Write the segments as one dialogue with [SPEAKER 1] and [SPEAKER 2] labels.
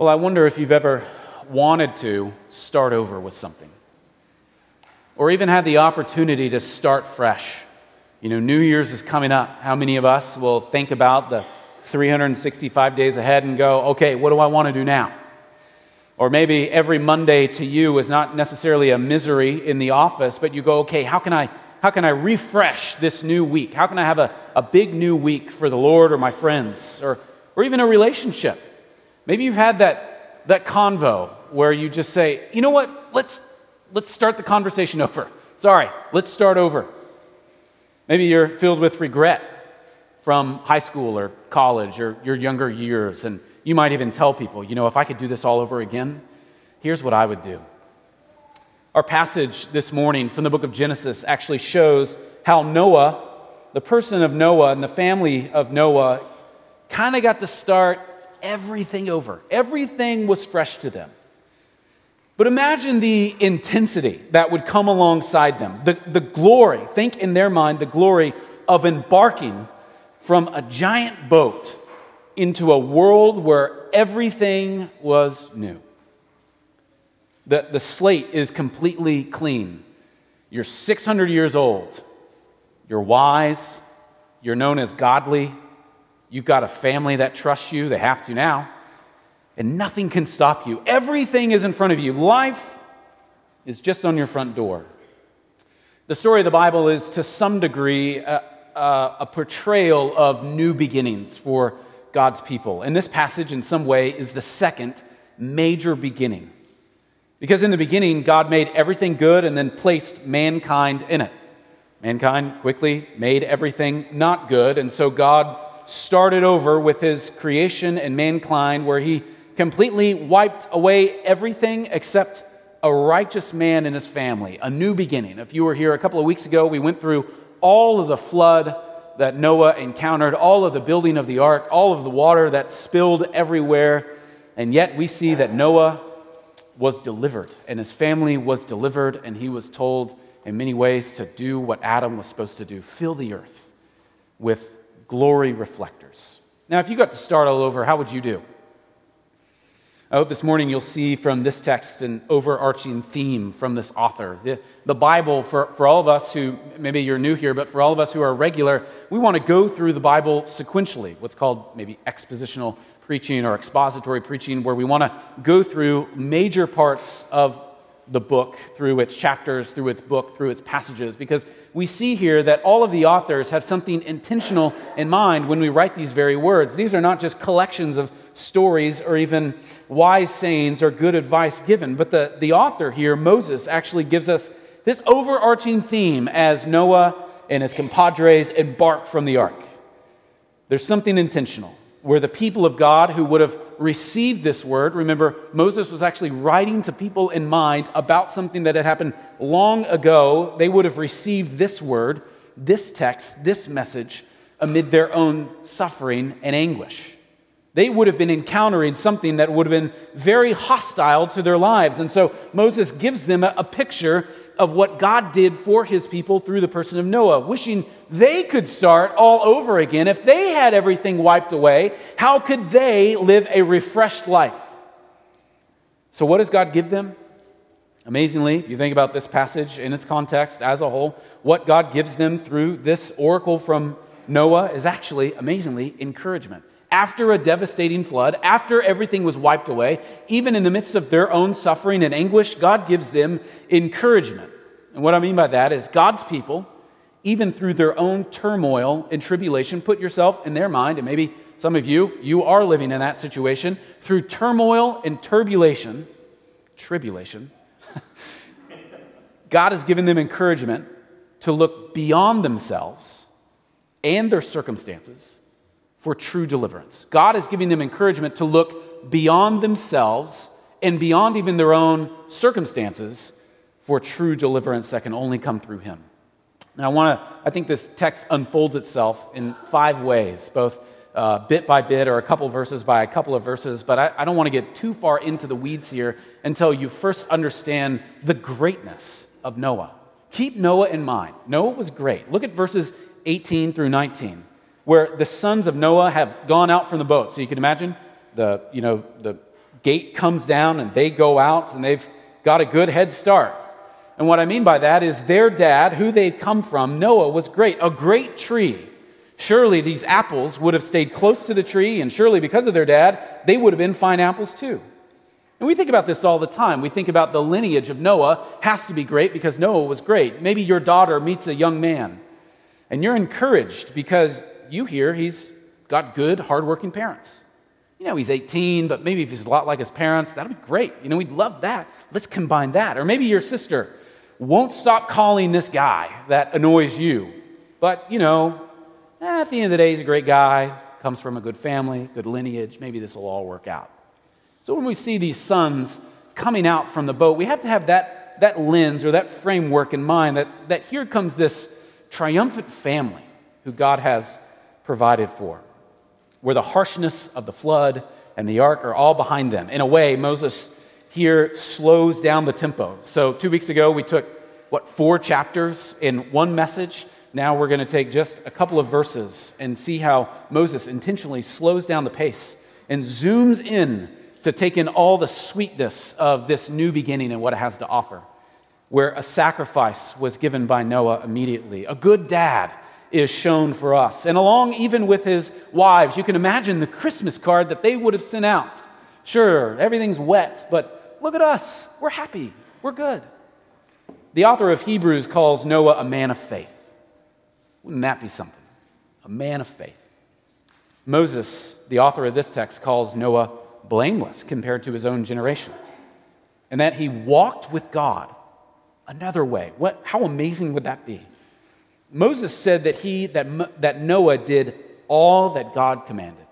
[SPEAKER 1] Well, I wonder if you've ever wanted to start over with something, or even had the opportunity to start fresh. You know, New Year's is coming up. How many of us will think about the 365 days ahead and go, okay, what do I want to do now? Or maybe every Monday to you is not necessarily a misery in the office, but you go, okay, how can I, how can I refresh this new week? How can I have a, a big new week for the Lord or my friends or, or even a relationship? Maybe you've had that, that convo where you just say, you know what, let's, let's start the conversation over. Sorry, let's start over. Maybe you're filled with regret from high school or college or your younger years, and you might even tell people, you know, if I could do this all over again, here's what I would do. Our passage this morning from the book of Genesis actually shows how Noah, the person of Noah and the family of Noah, kind of got to start everything over. Everything was fresh to them. But imagine the intensity that would come alongside them, the, the glory, think in their mind, the glory of embarking from a giant boat into a world where everything was new. The, the slate is completely clean. You're 600 years old. You're wise. You're known as godly. You've got a family that trusts you, they have to now. And nothing can stop you. Everything is in front of you. Life is just on your front door. The story of the Bible is to some degree a, a, a portrayal of new beginnings for God's people. And this passage, in some way, is the second major beginning. Because in the beginning, God made everything good and then placed mankind in it. Mankind quickly made everything not good, and so God started over with his creation and mankind, where he completely wiped away everything except a righteous man and his family, a new beginning. If you were here a couple of weeks ago, we went through all of the flood that Noah encountered, all of the building of the ark, all of the water that spilled everywhere, and yet we see that Noah was delivered and his family was delivered, and he was told in many ways to do what Adam was supposed to do fill the earth with glory reflectors. Now, if you got to start all over, how would you do? I hope this morning you'll see from this text an overarching theme from this author. The, the Bible, for, for all of us who, maybe you're new here, but for all of us who are regular, we want to go through the Bible sequentially, what's called maybe expositional preaching or expository preaching, where we want to go through major parts of the book, through its chapters, through its book, through its passages, because we see here that all of the authors have something intentional in mind when we write these very words. These are not just collections of stories or even wise sayings or good advice given, but the, the author here, Moses, actually gives us this overarching theme as Noah and his compadres embark from the ark. There's something intentional where the people of God who would have received this word, remember, Moses was actually writing to people in mind about something that had happened long ago. They would have received this word, this text, this message amid their own suffering and anguish. They would have been encountering something that would have been very hostile to their lives. And so Moses gives them a, a picture of what God did for his people through the person of Noah, wishing they could start all over again. If they had everything wiped away, how could they live a refreshed life? So, what does God give them? Amazingly, if you think about this passage in its context as a whole, what God gives them through this oracle from Noah is actually, amazingly, encouragement after a devastating flood, after everything was wiped away, even in the midst of their own suffering and anguish, God gives them encouragement. And what I mean by that is God's people, even through their own turmoil and tribulation, put yourself in their mind, and maybe some of you, you are living in that situation, through turmoil and turbulation, tribulation, God has given them encouragement to look beyond themselves and their circumstances for true deliverance. God is giving them encouragement to look beyond themselves and beyond even their own circumstances for true deliverance that can only come through Him. And I want to, I think this text unfolds itself in five ways, both uh, bit by bit or a couple verses by a couple of verses, but I, I don't want to get too far into the weeds here until you first understand the greatness of Noah. Keep Noah in mind. Noah was great. Look at verses 18 through 19 where the sons of Noah have gone out from the boat. So you can imagine the, you know, the gate comes down and they go out and they've got a good head start. And what I mean by that is their dad, who they'd come from, Noah, was great, a great tree. Surely these apples would have stayed close to the tree, and surely because of their dad, they would have been fine apples too. And we think about this all the time. We think about the lineage of Noah has to be great because Noah was great. Maybe your daughter meets a young man, and you're encouraged because you hear he's got good, hardworking parents. You know, he's 18, but maybe if he's a lot like his parents, that'd be great. You know, we'd love that. Let's combine that. Or maybe your sister won't stop calling this guy that annoys you. But, you know, eh, at the end of the day, he's a great guy, comes from a good family, good lineage. Maybe this will all work out. So when we see these sons coming out from the boat, we have to have that, that lens or that framework in mind that, that here comes this triumphant family who God has provided for where the harshness of the flood and the ark are all behind them. In a way, Moses here slows down the tempo. So, two weeks ago, we took, what, four chapters in one message. Now we're going to take just a couple of verses and see how Moses intentionally slows down the pace and zooms in to take in all the sweetness of this new beginning and what it has to offer. Where a sacrifice was given by Noah immediately, a good dad is shown for us. And along even with his wives, you can imagine the Christmas card that they would have sent out. Sure, everything's wet, but look at us. We're happy. We're good. The author of Hebrews calls Noah a man of faith. Wouldn't that be something? A man of faith. Moses, the author of this text, calls Noah blameless compared to his own generation. And that he walked with God another way. What, how amazing would that be? Moses said that he that, that Noah did all that God commanded.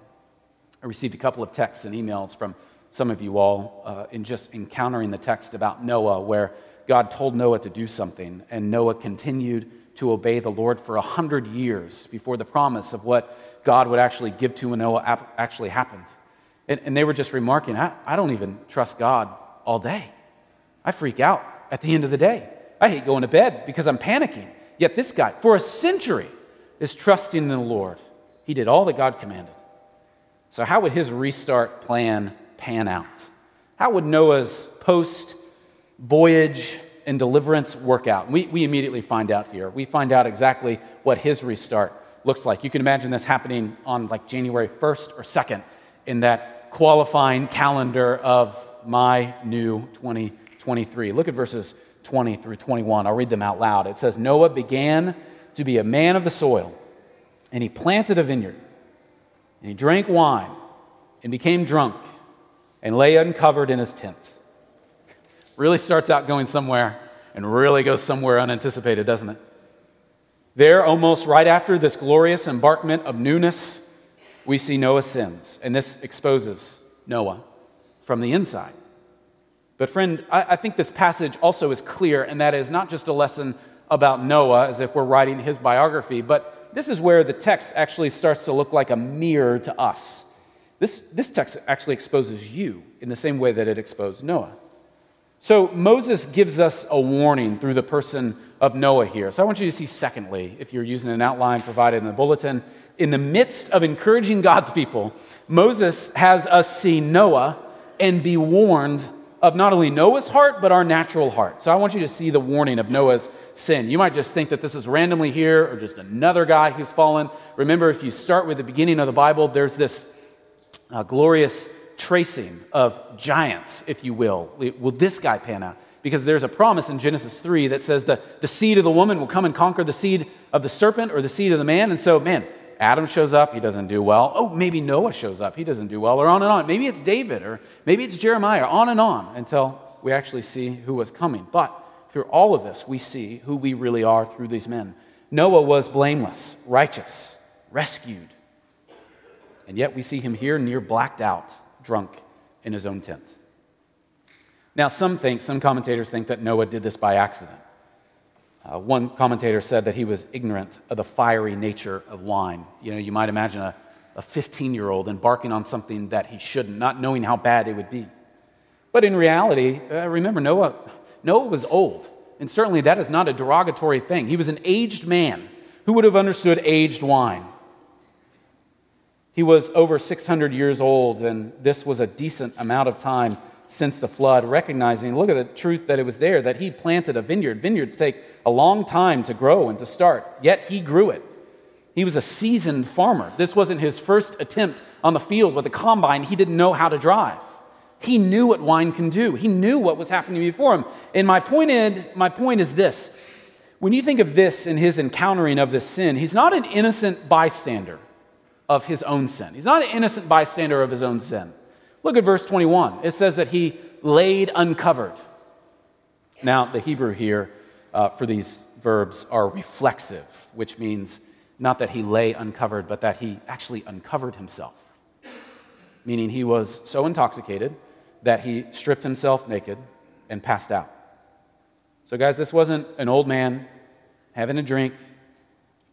[SPEAKER 1] I received a couple of texts and emails from some of you all uh, in just encountering the text about Noah, where God told Noah to do something, and Noah continued to obey the Lord for a hundred years before the promise of what God would actually give to Noah actually happened. And, and they were just remarking, I, I don't even trust God all day. I freak out at the end of the day. I hate going to bed because I'm panicking. Yet this guy, for a century, is trusting in the Lord. He did all that God commanded. So, how would his restart plan pan out? How would Noah's post voyage and deliverance work out? We, we immediately find out here. We find out exactly what his restart looks like. You can imagine this happening on like January 1st or 2nd in that qualifying calendar of my new 2023. Look at verses 20 through 21. I'll read them out loud. It says Noah began to be a man of the soil, and he planted a vineyard, and he drank wine, and became drunk, and lay uncovered in his tent. Really starts out going somewhere and really goes somewhere unanticipated, doesn't it? There, almost right after this glorious embarkment of newness, we see Noah sins, and this exposes Noah from the inside. But, friend, I, I think this passage also is clear, and that is not just a lesson about Noah as if we're writing his biography, but this is where the text actually starts to look like a mirror to us. This, this text actually exposes you in the same way that it exposed Noah. So Moses gives us a warning through the person of Noah here. So I want you to see, secondly, if you're using an outline provided in the bulletin, in the midst of encouraging God's people, Moses has us see Noah and be warned of not only Noah's heart, but our natural heart. So I want you to see the warning of Noah's sin. You might just think that this is randomly here or just another guy who's fallen. Remember, if you start with the beginning of the Bible, there's this uh, glorious tracing of giants, if you will. Will this guy pan out? Because there's a promise in Genesis 3 that says that the seed of the woman will come and conquer the seed of the serpent or the seed of the man. And so, man, Adam shows up, he doesn't do well. Oh, maybe Noah shows up, he doesn't do well, or on and on. Maybe it's David, or maybe it's Jeremiah, on and on until we actually see who was coming. But through all of this, we see who we really are through these men. Noah was blameless, righteous, rescued. And yet we see him here near blacked out, drunk in his own tent. Now, some think, some commentators think that Noah did this by accident. Uh, one commentator said that he was ignorant of the fiery nature of wine. You know, you might imagine a, a 15 year old embarking on something that he shouldn't, not knowing how bad it would be. But in reality, uh, remember, Noah, Noah was old. And certainly that is not a derogatory thing. He was an aged man who would have understood aged wine. He was over 600 years old, and this was a decent amount of time since the flood, recognizing, look at the truth that it was there, that he planted a vineyard. Vineyards take a long time to grow and to start, yet he grew it. He was a seasoned farmer. This wasn't his first attempt on the field with a combine he didn't know how to drive. He knew what wine can do. He knew what was happening before him. And my point is, my point is this. When you think of this in his encountering of this sin, he's not an innocent bystander of his own sin. He's not an innocent bystander of his own sin. Look at verse 21. It says that he laid uncovered. Now, the Hebrew here uh, for these verbs are reflexive, which means not that he lay uncovered, but that he actually uncovered himself. Meaning he was so intoxicated that he stripped himself naked and passed out. So, guys, this wasn't an old man having a drink,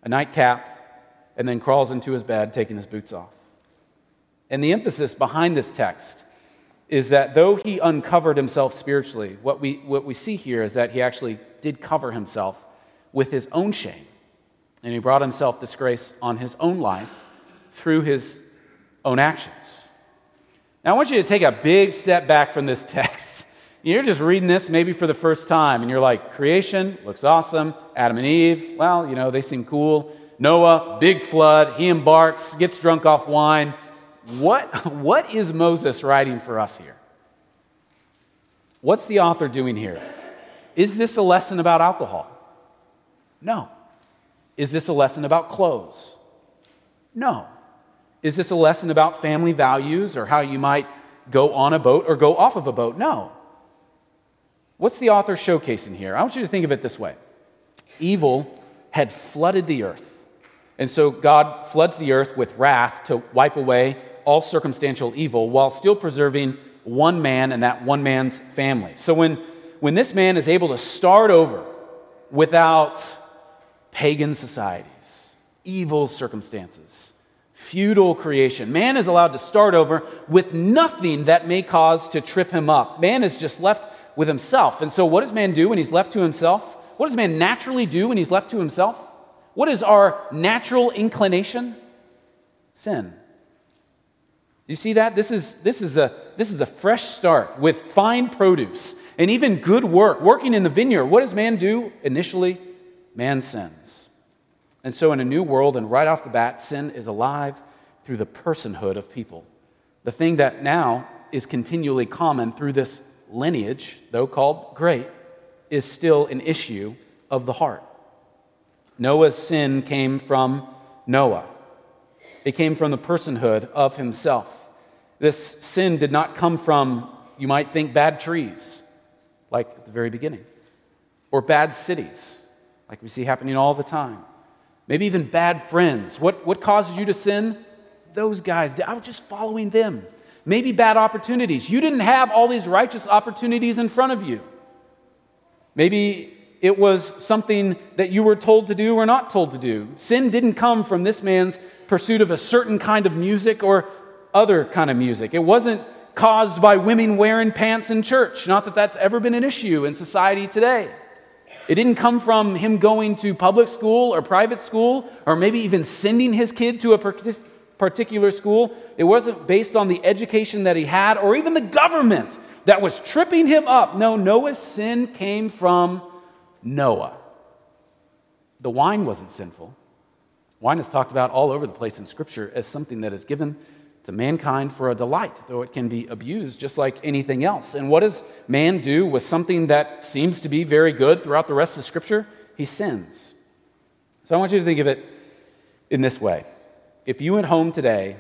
[SPEAKER 1] a nightcap, and then crawls into his bed taking his boots off. And the emphasis behind this text is that though he uncovered himself spiritually, what we, what we see here is that he actually did cover himself with his own shame. And he brought himself disgrace on his own life through his own actions. Now, I want you to take a big step back from this text. You're just reading this maybe for the first time, and you're like, creation looks awesome. Adam and Eve, well, you know, they seem cool. Noah, big flood. He embarks, gets drunk off wine what, what is Moses writing for us here? What's the author doing here? Is this a lesson about alcohol? No. Is this a lesson about clothes? No. Is this a lesson about family values or how you might go on a boat or go off of a boat? No. What's the author showcasing here? I want you to think of it this way evil had flooded the earth. And so God floods the earth with wrath to wipe away all circumstantial evil while still preserving one man and that one man's family. So when, when this man is able to start over without pagan societies, evil circumstances, feudal creation, man is allowed to start over with nothing that may cause to trip him up. Man is just left with himself. And so, what does man do when he's left to himself? What does man naturally do when he's left to himself? What is our natural inclination? Sin. You see that? This is, this is, a, this is a fresh start with fine produce and even good work, working in the vineyard. What does man do initially? Man sins. And so, in a new world, and right off the bat, sin is alive through the personhood of people. The thing that now is continually common through this lineage, though called great, is still an issue of the heart. Noah's sin came from Noah. It came from the personhood of himself. This sin did not come from, you might think, bad trees, like at the very beginning, or bad cities, like we see happening all the time. Maybe even bad friends. What, what causes you to sin? Those guys. I was just following them. Maybe bad opportunities. You didn't have all these righteous opportunities in front of you. Maybe it was something that you were told to do or not told to do. Sin didn't come from this man's pursuit of a certain kind of music or other kind of music. It wasn't caused by women wearing pants in church. Not that that's ever been an issue in society today. It didn't come from him going to public school or private school or maybe even sending his kid to a particular school. It wasn't based on the education that he had or even the government that was tripping him up. No, Noah's sin came from Noah. The wine wasn't sinful. Wine is talked about all over the place in Scripture as something that is given to mankind for a delight, though it can be abused just like anything else. And what does man do with something that seems to be very good throughout the rest of Scripture? He sins. So I want you to think of it in this way. If you went home today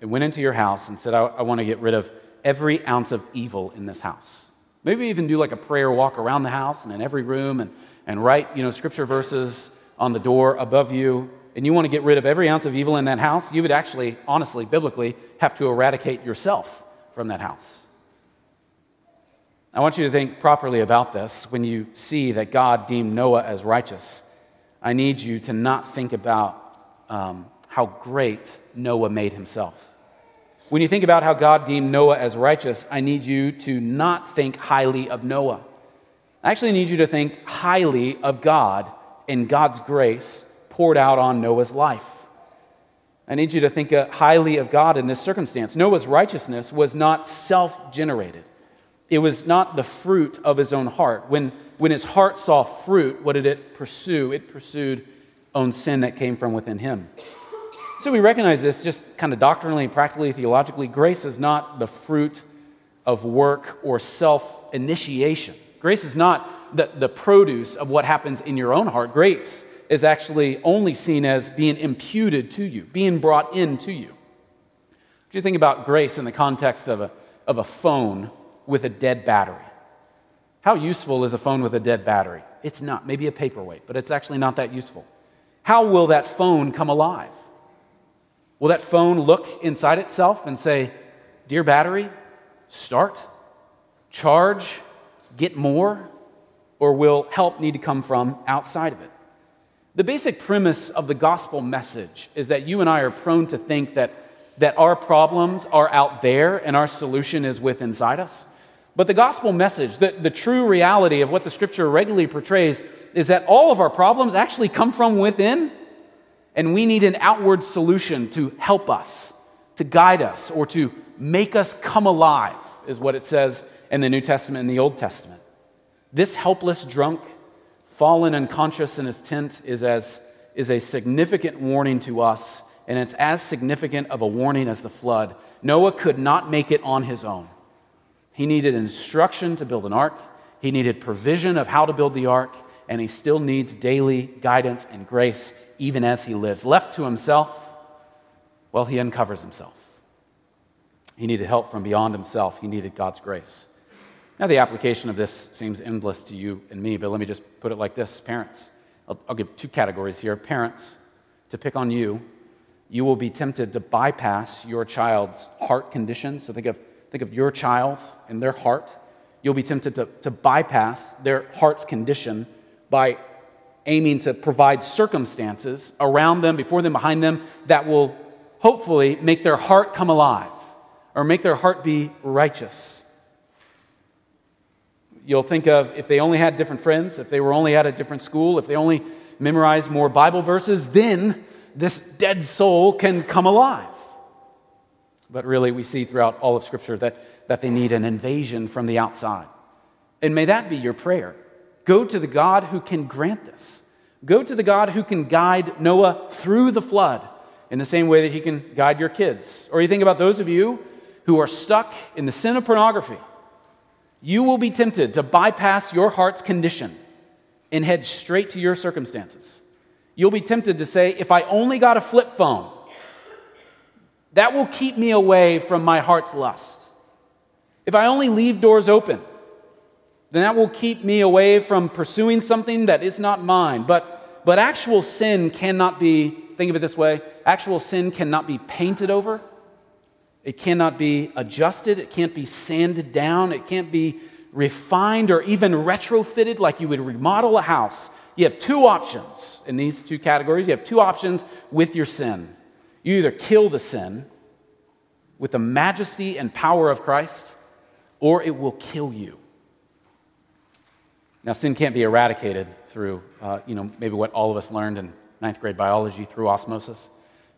[SPEAKER 1] and went into your house and said, I, I want to get rid of every ounce of evil in this house, maybe even do like a prayer walk around the house and in every room and, and write, you know, scripture verses on the door above you and you want to get rid of every ounce of evil in that house, you would actually, honestly, biblically, have to eradicate yourself from that house. I want you to think properly about this when you see that God deemed Noah as righteous. I need you to not think about um, how great Noah made himself. When you think about how God deemed Noah as righteous, I need you to not think highly of Noah. I actually need you to think highly of God and God's grace poured out on Noah's life. I need you to think uh, highly of God in this circumstance. Noah's righteousness was not self generated, it was not the fruit of his own heart. When, when his heart saw fruit, what did it pursue? It pursued own sin that came from within him. So we recognize this just kind of doctrinally, practically, theologically. Grace is not the fruit of work or self initiation. Grace is not the, the produce of what happens in your own heart. Grace is actually only seen as being imputed to you, being brought into you. What Do you think about grace in the context of a, of a phone with a dead battery? How useful is a phone with a dead battery? It's not. Maybe a paperweight, but it's actually not that useful. How will that phone come alive? Will that phone look inside itself and say, Dear battery, start, charge, get more? Or will help need to come from outside of it? The basic premise of the gospel message is that you and I are prone to think that, that our problems are out there and our solution is within inside us. But the gospel message, the, the true reality of what the scripture regularly portrays, is that all of our problems actually come from within, and we need an outward solution to help us, to guide us, or to make us come alive, is what it says in the New Testament and the Old Testament. This helpless drunk, fallen unconscious in his tent, is, as, is a significant warning to us, and it's as significant of a warning as the flood. Noah could not make it on his own. He needed instruction to build an ark, he needed provision of how to build the ark, and he still needs daily guidance and grace even as he lives. Left to himself, well, he uncovers himself. He needed help from beyond himself, he needed God's grace. Now, the application of this seems endless to you and me, but let me just put it like this parents. I'll, I'll give two categories here. Parents, to pick on you, you will be tempted to bypass your child's heart condition. So think of, think of your child and their heart. You'll be tempted to, to bypass their heart's condition by aiming to provide circumstances around them, before them, behind them, that will hopefully make their heart come alive or make their heart be righteous. You'll think of if they only had different friends, if they were only at a different school, if they only memorized more Bible verses, then this dead soul can come alive. But really, we see throughout all of Scripture that, that they need an invasion from the outside. And may that be your prayer Go to the God who can grant this. Go to the God who can guide Noah through the flood in the same way that he can guide your kids. Or you think about those of you who are stuck in the sin of pornography. You will be tempted to bypass your heart's condition and head straight to your circumstances. You'll be tempted to say, if I only got a flip phone, that will keep me away from my heart's lust. If I only leave doors open, then that will keep me away from pursuing something that is not mine. But, but actual sin cannot be, think of it this way actual sin cannot be painted over, it cannot be adjusted, it can't be sanded down, it can't be refined or even retrofitted like you would remodel a house. You have two options in these two categories. You have two options with your sin. You either kill the sin with the majesty and power of Christ, or it will kill you. Now, sin can't be eradicated through, uh, you know, maybe what all of us learned in ninth grade biology through osmosis.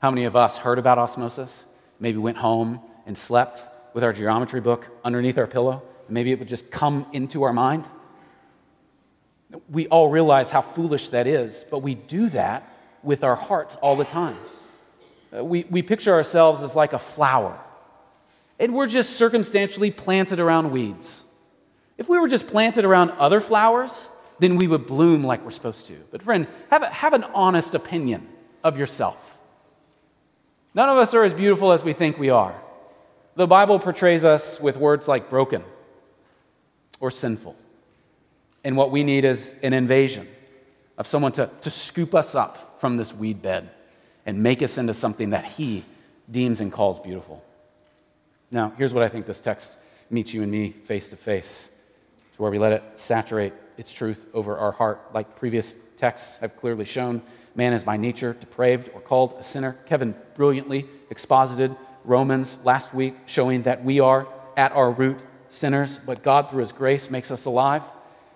[SPEAKER 1] How many of us heard about osmosis? Maybe went home and slept with our geometry book underneath our pillow. Maybe it would just come into our mind. We all realize how foolish that is, but we do that with our hearts all the time. Uh, we, we picture ourselves as like a flower, and we're just circumstantially planted around weeds. If we were just planted around other flowers, then we would bloom like we're supposed to. But, friend, have, a, have an honest opinion of yourself. None of us are as beautiful as we think we are. The Bible portrays us with words like broken or sinful. And what we need is an invasion of someone to, to scoop us up from this weed bed and make us into something that He deems and calls beautiful. Now, here's what I think this text meets you and me face to face to where we let it saturate its truth over our heart. Like previous texts have clearly shown, man is by nature depraved or called a sinner. Kevin brilliantly exposited Romans last week, showing that we are at our root sinners, but God, through his grace, makes us alive.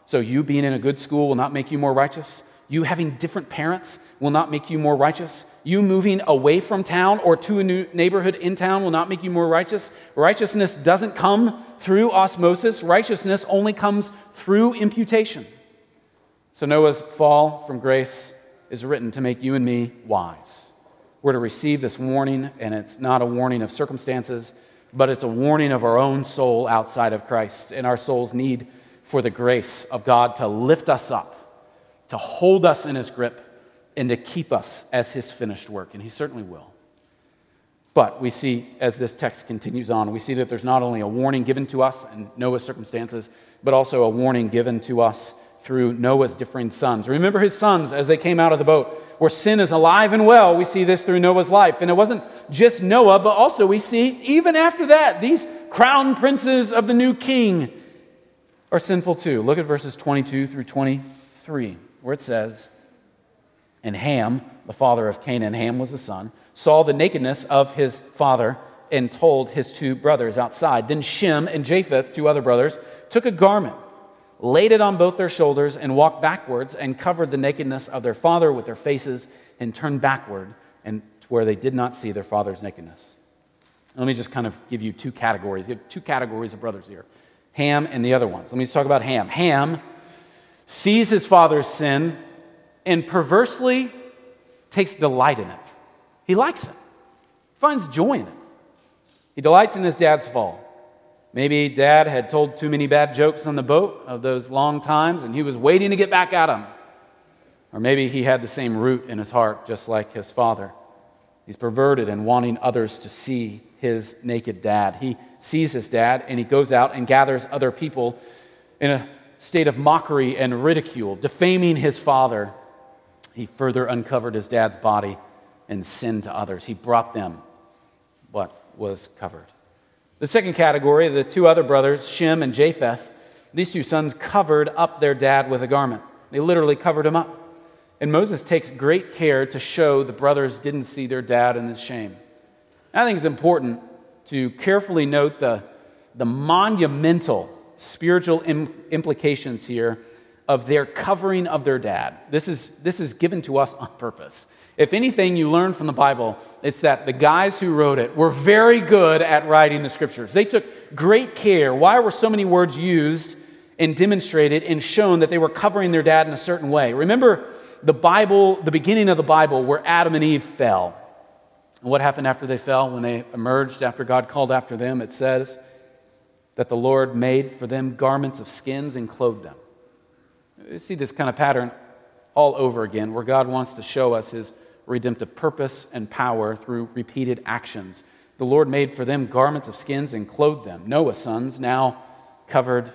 [SPEAKER 1] So, you being in a good school will not make you more righteous. You having different parents will not make you more righteous. You moving away from town or to a new neighborhood in town will not make you more righteous. Righteousness doesn't come through osmosis, righteousness only comes through imputation. So Noah's fall from grace is written to make you and me wise. We're to receive this warning, and it's not a warning of circumstances, but it's a warning of our own soul outside of Christ and our soul's need for the grace of God to lift us up, to hold us in his grip, and to keep us as his finished work. And he certainly will. But we see, as this text continues on, we see that there's not only a warning given to us in Noah's circumstances, but also a warning given to us through Noah's differing sons. Remember his sons as they came out of the boat, where sin is alive and well. We see this through Noah's life. And it wasn't just Noah, but also we see, even after that, these crown princes of the new king are sinful too. Look at verses 22 through 23, where it says, And Ham, the father of Canaan, Ham was the son, saw the nakedness of his father and told his two brothers outside. Then Shem and Japheth, two other brothers, took a garment laid it on both their shoulders, and walked backwards and covered the nakedness of their father with their faces and turned backward and to where they did not see their father's nakedness. Let me just kind of give you two categories. You have two categories of brothers here Ham and the other ones. Let me just talk about Ham. Ham sees his father's sin and perversely takes delight in it. He likes it, he finds joy in it. He delights in his dad's fall. Maybe dad had told too many bad jokes on the boat of those long times and he was waiting to get back at him. Or maybe he had the same root in his heart, just like his father. He's perverted and wanting others to see his naked dad. He sees his dad and he goes out and gathers other people in a state of mockery and ridicule, defaming his father. He further uncovered his dad's body and sin to others. He brought them what was covered. The second category, the two other brothers, Shem and Japheth, these two sons covered up their dad with a garment. They literally covered him up. And Moses takes great care to show the brothers didn't see their dad in his shame. I think it's important to carefully note the, the monumental spiritual Im- implications here of their covering of their dad. This is, this is given to us on purpose. If anything you learn from the Bible, it's that the guys who wrote it were very good at writing the scriptures. They took great care. Why were so many words used and demonstrated and shown that they were covering their dad in a certain way? Remember the Bible, the beginning of the Bible, where Adam and Eve fell. What happened after they fell? When they emerged, after God called after them, it says that the Lord made for them garments of skins and clothed them. You see this kind of pattern all over again, where God wants to show us his redemptive purpose and power through repeated actions. The Lord made for them garments of skins and clothed them. Noah's sons now covered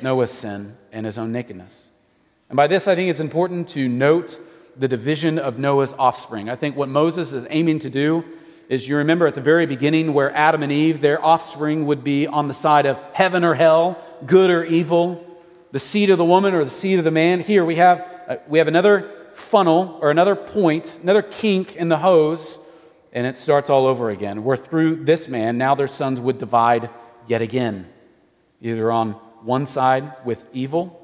[SPEAKER 1] Noah's sin and his own nakedness. And by this, I think it's important to note the division of Noah's offspring. I think what Moses is aiming to do is you remember at the very beginning where Adam and Eve, their offspring would be on the side of heaven or hell, good or evil, the seed of the woman or the seed of the man. Here we have, uh, we have another funnel or another point, another kink in the hose, and it starts all over again. Where through this man, now their sons would divide yet again, either on one side with evil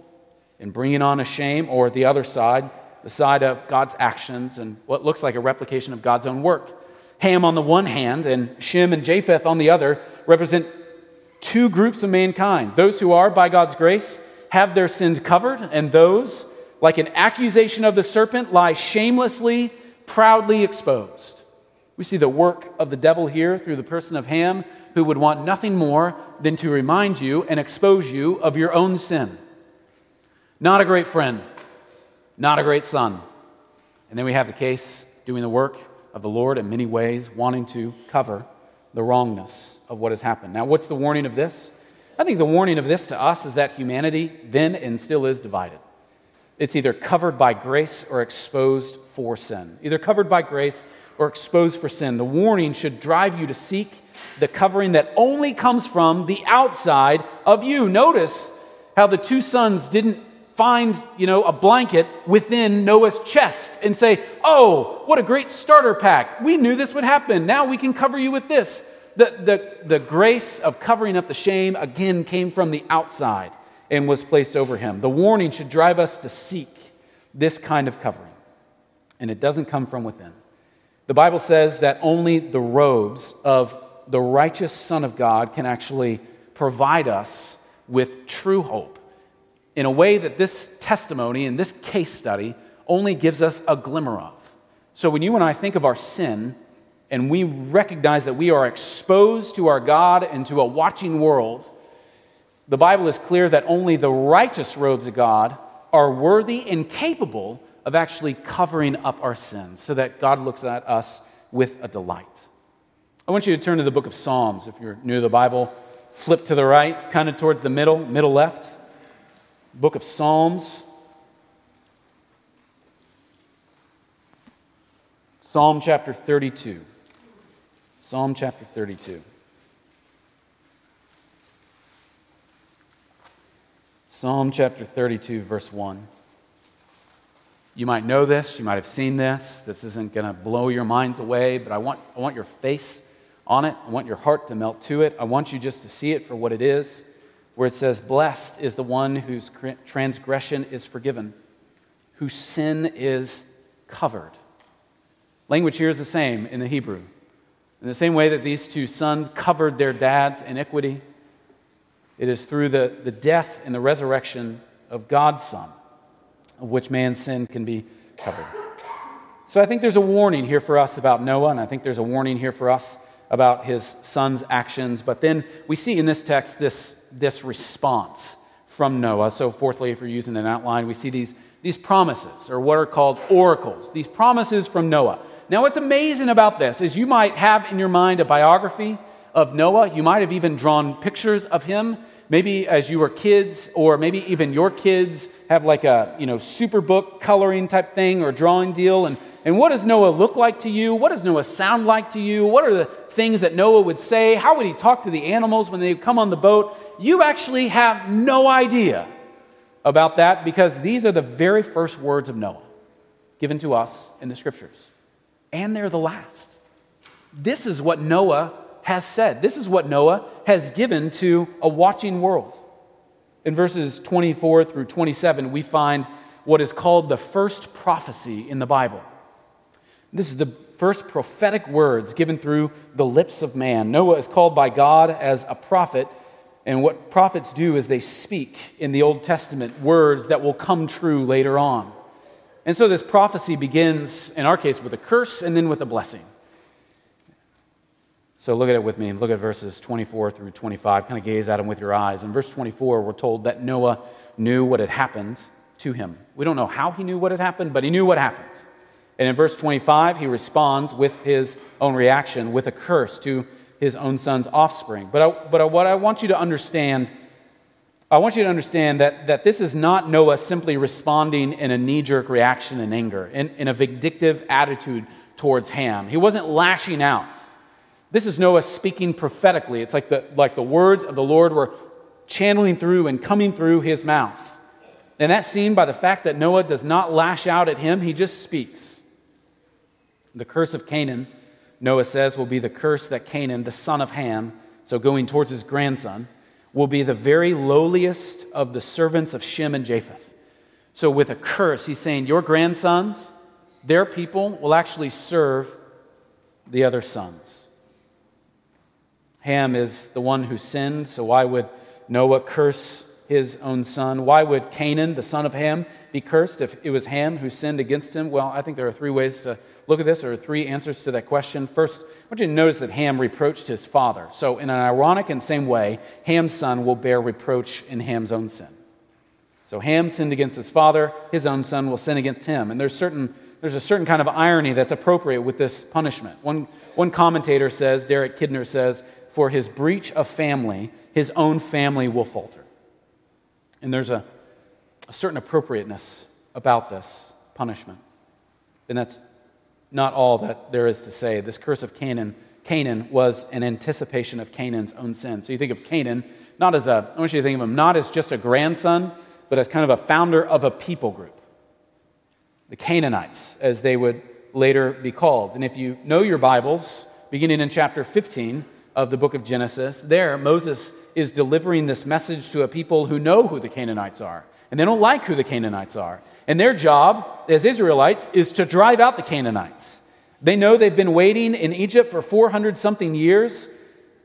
[SPEAKER 1] and bringing on a shame, or the other side, the side of God's actions and what looks like a replication of God's own work. Ham on the one hand and Shem and Japheth on the other represent two groups of mankind those who are, by God's grace, have their sins covered, and those like an accusation of the serpent, lie shamelessly, proudly exposed. We see the work of the devil here through the person of Ham, who would want nothing more than to remind you and expose you of your own sin. Not a great friend, not a great son. And then we have the case doing the work of the Lord in many ways, wanting to cover the wrongness of what has happened. Now, what's the warning of this? I think the warning of this to us is that humanity then and still is divided. It's either covered by grace or exposed for sin. Either covered by grace or exposed for sin. The warning should drive you to seek the covering that only comes from the outside of you. Notice how the two sons didn't find, you know, a blanket within Noah's chest and say, "Oh, what a great starter pack. We knew this would happen. Now we can cover you with this." The, the, the grace of covering up the shame again came from the outside and was placed over him. The warning should drive us to seek this kind of covering. and it doesn't come from within. The Bible says that only the robes of the righteous Son of God can actually provide us with true hope in a way that this testimony and this case study only gives us a glimmer of. So when you and I think of our sin and we recognize that we are exposed to our God and to a watching world, the Bible is clear that only the righteous robes of God are worthy and capable of actually covering up our sins so that God looks at us with a delight. I want you to turn to the book of Psalms. If you're new to the Bible, flip to the right, kind of towards the middle, middle left. Book of Psalms. Psalm chapter 32. Psalm chapter 32. Psalm chapter 32, verse 1. You might know this, you might have seen this. This isn't going to blow your minds away, but I want, I want your face on it. I want your heart to melt to it. I want you just to see it for what it is, where it says, Blessed is the one whose transgression is forgiven, whose sin is covered. Language here is the same in the Hebrew. In the same way that these two sons covered their dad's iniquity, it is through the, the death and the resurrection of God's Son of which man's sin can be covered. So I think there's a warning here for us about Noah, and I think there's a warning here for us about his son's actions. But then we see in this text this, this response from Noah. So, fourthly, if you're using an outline, we see these, these promises, or what are called oracles, these promises from Noah. Now, what's amazing about this is you might have in your mind a biography of Noah. You might have even drawn pictures of him maybe as you were kids, or maybe even your kids have like a you know super book coloring type thing or drawing deal. And, and what does Noah look like to you? What does Noah sound like to you? What are the things that Noah would say? How would he talk to the animals when they come on the boat? You actually have no idea about that because these are the very first words of Noah given to us in the scriptures. And they're the last. This is what Noah has said. This is what Noah has given to a watching world. In verses 24 through 27, we find what is called the first prophecy in the Bible. This is the first prophetic words given through the lips of man. Noah is called by God as a prophet, and what prophets do is they speak in the Old Testament words that will come true later on. And so this prophecy begins, in our case, with a curse and then with a blessing. So look at it with me. Look at verses 24 through 25. Kind of gaze at them with your eyes. In verse 24, we're told that Noah knew what had happened to him. We don't know how he knew what had happened, but he knew what happened. And in verse 25, he responds with his own reaction, with a curse to his own son's offspring. But, I, but what I want you to understand, I want you to understand that, that this is not Noah simply responding in a knee jerk reaction in anger, in, in a vindictive attitude towards Ham. He wasn't lashing out. This is Noah speaking prophetically. It's like the, like the words of the Lord were channeling through and coming through his mouth. And that's seen by the fact that Noah does not lash out at him, he just speaks. The curse of Canaan, Noah says, will be the curse that Canaan, the son of Ham, so going towards his grandson, will be the very lowliest of the servants of Shem and Japheth. So, with a curse, he's saying, Your grandsons, their people, will actually serve the other sons. Ham is the one who sinned, so why would Noah curse his own son? Why would Canaan, the son of Ham, be cursed if it was Ham who sinned against him? Well, I think there are three ways to look at this, or three answers to that question. First, I want you to notice that Ham reproached his father. So, in an ironic and same way, Ham's son will bear reproach in Ham's own sin. So, Ham sinned against his father, his own son will sin against him. And there's certain there's a certain kind of irony that's appropriate with this punishment. One, one commentator says, Derek Kidner says, for his breach of family, his own family will falter. And there's a, a certain appropriateness about this punishment. And that's not all that there is to say. This curse of Canaan, Canaan was an anticipation of Canaan's own sin. So you think of Canaan not as a, I want you to think of him not as just a grandson, but as kind of a founder of a people group. The Canaanites, as they would later be called. And if you know your Bibles, beginning in chapter 15, of the book of Genesis, there Moses is delivering this message to a people who know who the Canaanites are. And they don't like who the Canaanites are. And their job as Israelites is to drive out the Canaanites. They know they've been waiting in Egypt for 400 something years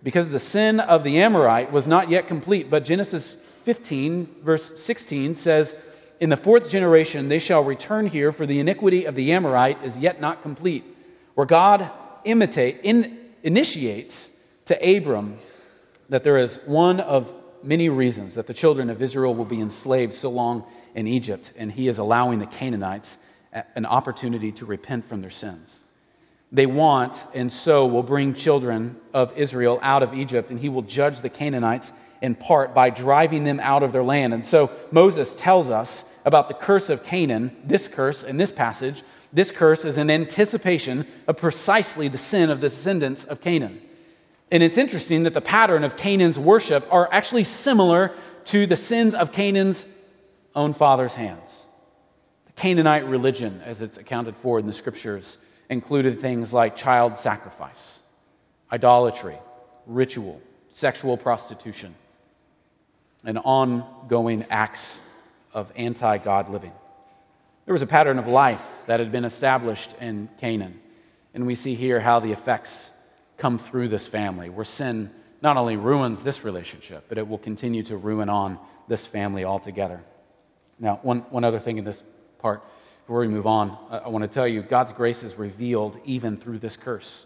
[SPEAKER 1] because the sin of the Amorite was not yet complete. But Genesis 15, verse 16 says, In the fourth generation they shall return here, for the iniquity of the Amorite is yet not complete. Where God imitate, in, initiates to Abram that there is one of many reasons that the children of Israel will be enslaved so long in Egypt, and he is allowing the Canaanites an opportunity to repent from their sins. They want, and so will bring children of Israel out of Egypt, and he will judge the Canaanites in part by driving them out of their land. And so Moses tells us about the curse of Canaan, this curse in this passage. This curse is an anticipation of precisely the sin of the descendants of Canaan. And it's interesting that the pattern of Canaan's worship are actually similar to the sins of Canaan's own father's hands. The Canaanite religion, as it's accounted for in the scriptures, included things like child sacrifice, idolatry, ritual, sexual prostitution, and ongoing acts of anti God living. There was a pattern of life that had been established in Canaan, and we see here how the effects come through this family, where sin not only ruins this relationship, but it will continue to ruin on this family altogether. Now, one, one other thing in this part before we move on, I, I want to tell you God's grace is revealed even through this curse.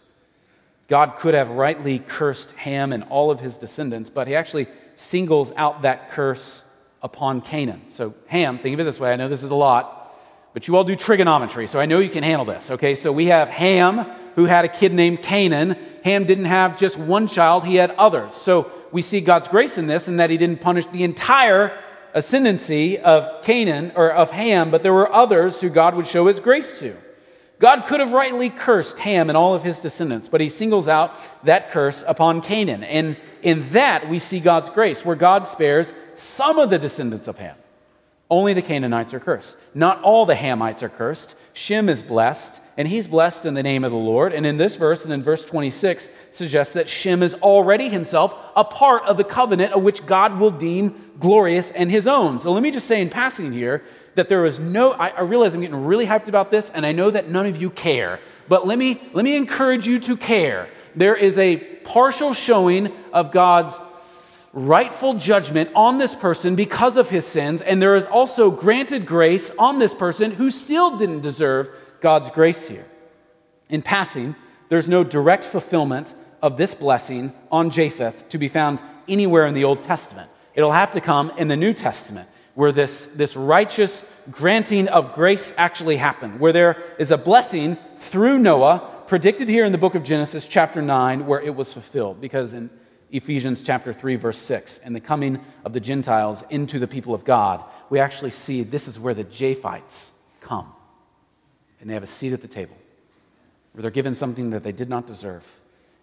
[SPEAKER 1] God could have rightly cursed Ham and all of his descendants, but he actually singles out that curse upon Canaan. So, Ham, think of it this way I know this is a lot, but you all do trigonometry, so I know you can handle this. Okay, so we have Ham, who had a kid named Canaan. Ham didn't have just one child, he had others. So we see God's grace in this, in that he didn't punish the entire ascendancy of Canaan or of Ham, but there were others who God would show his grace to. God could have rightly cursed Ham and all of his descendants, but he singles out that curse upon Canaan. And in that, we see God's grace, where God spares some of the descendants of Ham. Only the Canaanites are cursed. Not all the Hamites are cursed. Shem is blessed, and he's blessed in the name of the Lord. And in this verse, and in verse 26, suggests that Shem is already himself a part of the covenant of which God will deem glorious and his own. So let me just say in passing here that there is no, I, I realize I'm getting really hyped about this, and I know that none of you care, but let me, let me encourage you to care. There is a partial showing of God's rightful judgment on this person because of his sins, and there is also granted grace on this person who still didn't deserve God's grace here. In passing, there's no direct fulfillment of this blessing on Japheth to be found anywhere in the Old Testament. It'll have to come in the New Testament, where this, this righteous granting of grace actually happened, where there is a blessing through Noah predicted here in the book of Genesis, chapter 9, where it was fulfilled. Because in Ephesians chapter 3, verse 6, and the coming of the Gentiles into the people of God, we actually see this is where the Japhites come. And they have a seat at the table, where they're given something that they did not deserve.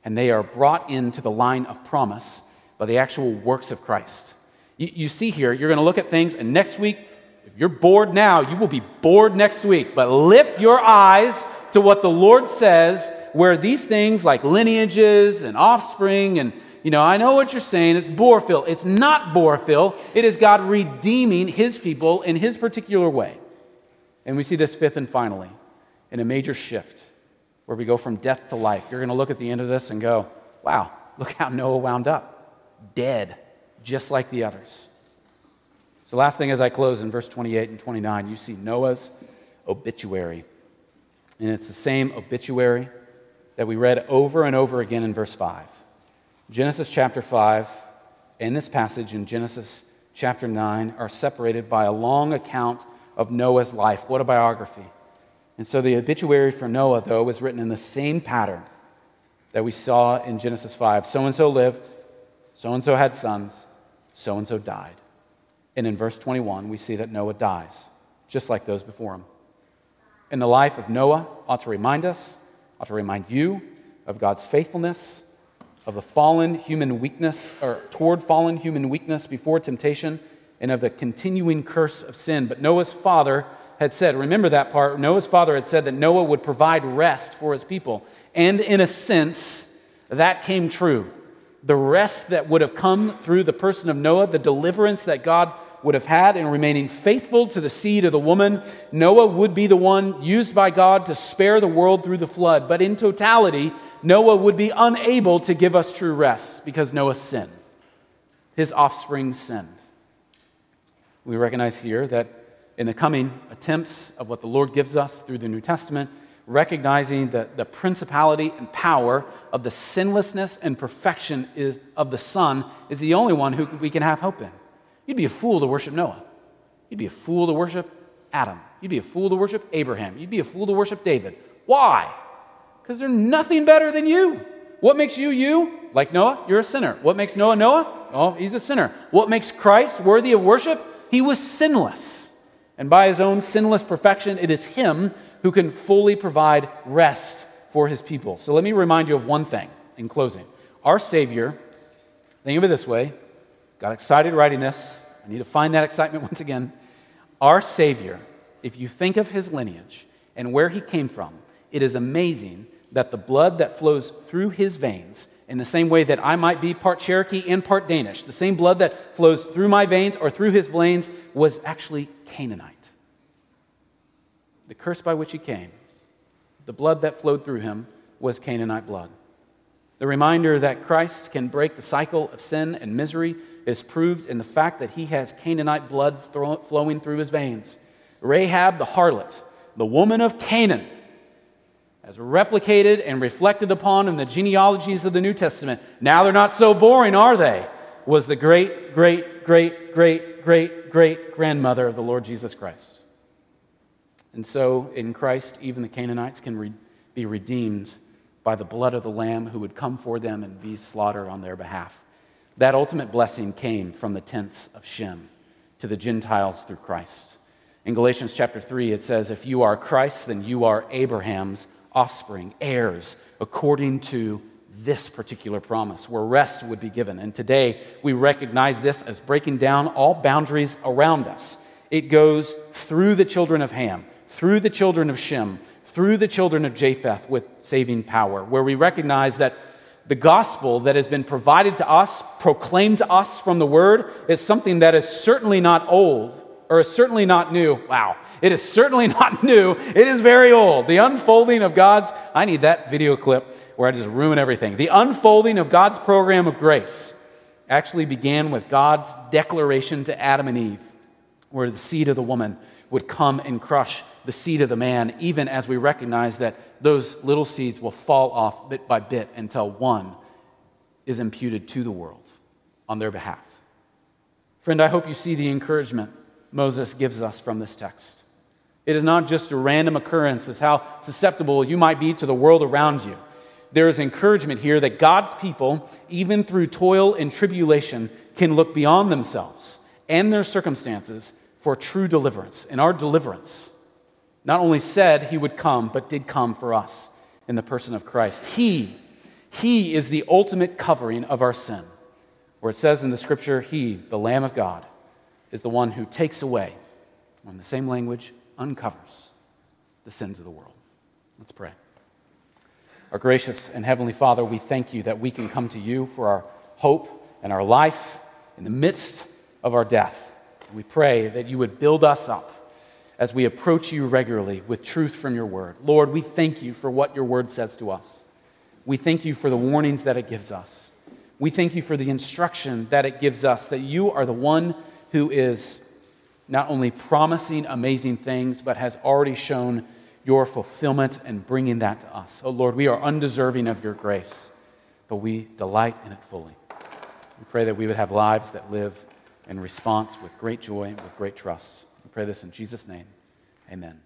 [SPEAKER 1] And they are brought into the line of promise by the actual works of Christ. You, you see here, you're going to look at things, and next week, if you're bored now, you will be bored next week. But lift your eyes to what the Lord says, where these things like lineages and offspring and you know, I know what you're saying. It's Boorfill. It's not Boorfill. It is God redeeming his people in his particular way. And we see this fifth and finally in a major shift where we go from death to life. You're going to look at the end of this and go, wow, look how Noah wound up. Dead, just like the others. So, last thing as I close in verse 28 and 29, you see Noah's obituary. And it's the same obituary that we read over and over again in verse 5. Genesis chapter 5 and this passage in Genesis chapter 9 are separated by a long account of Noah's life. What a biography. And so the obituary for Noah, though, was written in the same pattern that we saw in Genesis 5. So and so lived, so and so had sons, so and so died. And in verse 21, we see that Noah dies, just like those before him. And the life of Noah ought to remind us, ought to remind you of God's faithfulness of the fallen human weakness, or toward fallen human weakness before temptation, and of the continuing curse of sin. But Noah's father had said, remember that part, Noah's father had said that Noah would provide rest for his people. And in a sense, that came true. The rest that would have come through the person of Noah, the deliverance that God would have had in remaining faithful to the seed of the woman, Noah would be the one used by God to spare the world through the flood. But in totality, Noah would be unable to give us true rest because Noah sinned. His offspring sinned. We recognize here that in the coming attempts of what the Lord gives us through the New Testament, recognizing that the principality and power of the sinlessness and perfection of the Son is the only one who we can have hope in. You'd be a fool to worship Noah. You'd be a fool to worship Adam. You'd be a fool to worship Abraham. You'd be a fool to worship David. Why? Because they're nothing better than you. What makes you you? Like Noah, you're a sinner. What makes Noah Noah? Oh, he's a sinner. What makes Christ worthy of worship? He was sinless. And by his own sinless perfection, it is him who can fully provide rest for his people. So let me remind you of one thing in closing. Our Savior, think of it this way, got excited writing this. I need to find that excitement once again. Our Savior, if you think of his lineage and where he came from, it is amazing that the blood that flows through his veins, in the same way that I might be part Cherokee and part Danish, the same blood that flows through my veins or through his veins was actually Canaanite the curse by which he came, the blood that flowed through him was Canaanite blood. The reminder that Christ can break the cycle of sin and misery is proved in the fact that he has Canaanite blood flowing through his veins. Rahab the harlot, the woman of Canaan, as replicated and reflected upon in the genealogies of the New Testament. Now they're not so boring, are they? Was the great, great, great, great, great, great grandmother of the Lord Jesus Christ. And so in Christ, even the Canaanites can re- be redeemed by the blood of the Lamb who would come for them and be slaughtered on their behalf. That ultimate blessing came from the tents of Shem to the Gentiles through Christ. In Galatians chapter 3, it says, If you are Christ, then you are Abraham's offspring, heirs, according to this particular promise, where rest would be given. And today, we recognize this as breaking down all boundaries around us. It goes through the children of Ham through the children of Shem, through the children of Japheth with saving power, where we recognize that the gospel that has been provided to us, proclaimed to us from the word, is something that is certainly not old or is certainly not new. Wow. It is certainly not new. It is very old. The unfolding of God's, I need that video clip where I just ruin everything. The unfolding of God's program of grace actually began with God's declaration to Adam and Eve, where the seed of the woman would come and crush the seed of the man, even as we recognize that those little seeds will fall off bit by bit until one is imputed to the world on their behalf. Friend, I hope you see the encouragement Moses gives us from this text. It is not just a random occurrence as how susceptible you might be to the world around you. There is encouragement here that God's people, even through toil and tribulation, can look beyond themselves and their circumstances for true deliverance. And our deliverance not only said he would come, but did come for us in the person of Christ. He, he is the ultimate covering of our sin. Where it says in the scripture, He, the Lamb of God, is the one who takes away, or in the same language, uncovers the sins of the world. Let's pray. Our gracious and heavenly Father, we thank you that we can come to you for our hope and our life in the midst of our death. We pray that you would build us up as we approach you regularly with truth from your word. Lord, we thank you for what your word says to us. We thank you for the warnings that it gives us. We thank you for the instruction that it gives us that you are the one who is not only promising amazing things, but has already shown your fulfillment and bringing that to us. Oh Lord, we are undeserving of your grace, but we delight in it fully. We pray that we would have lives that live in response with great joy, and with great trust. We pray this in Jesus' name. Amen.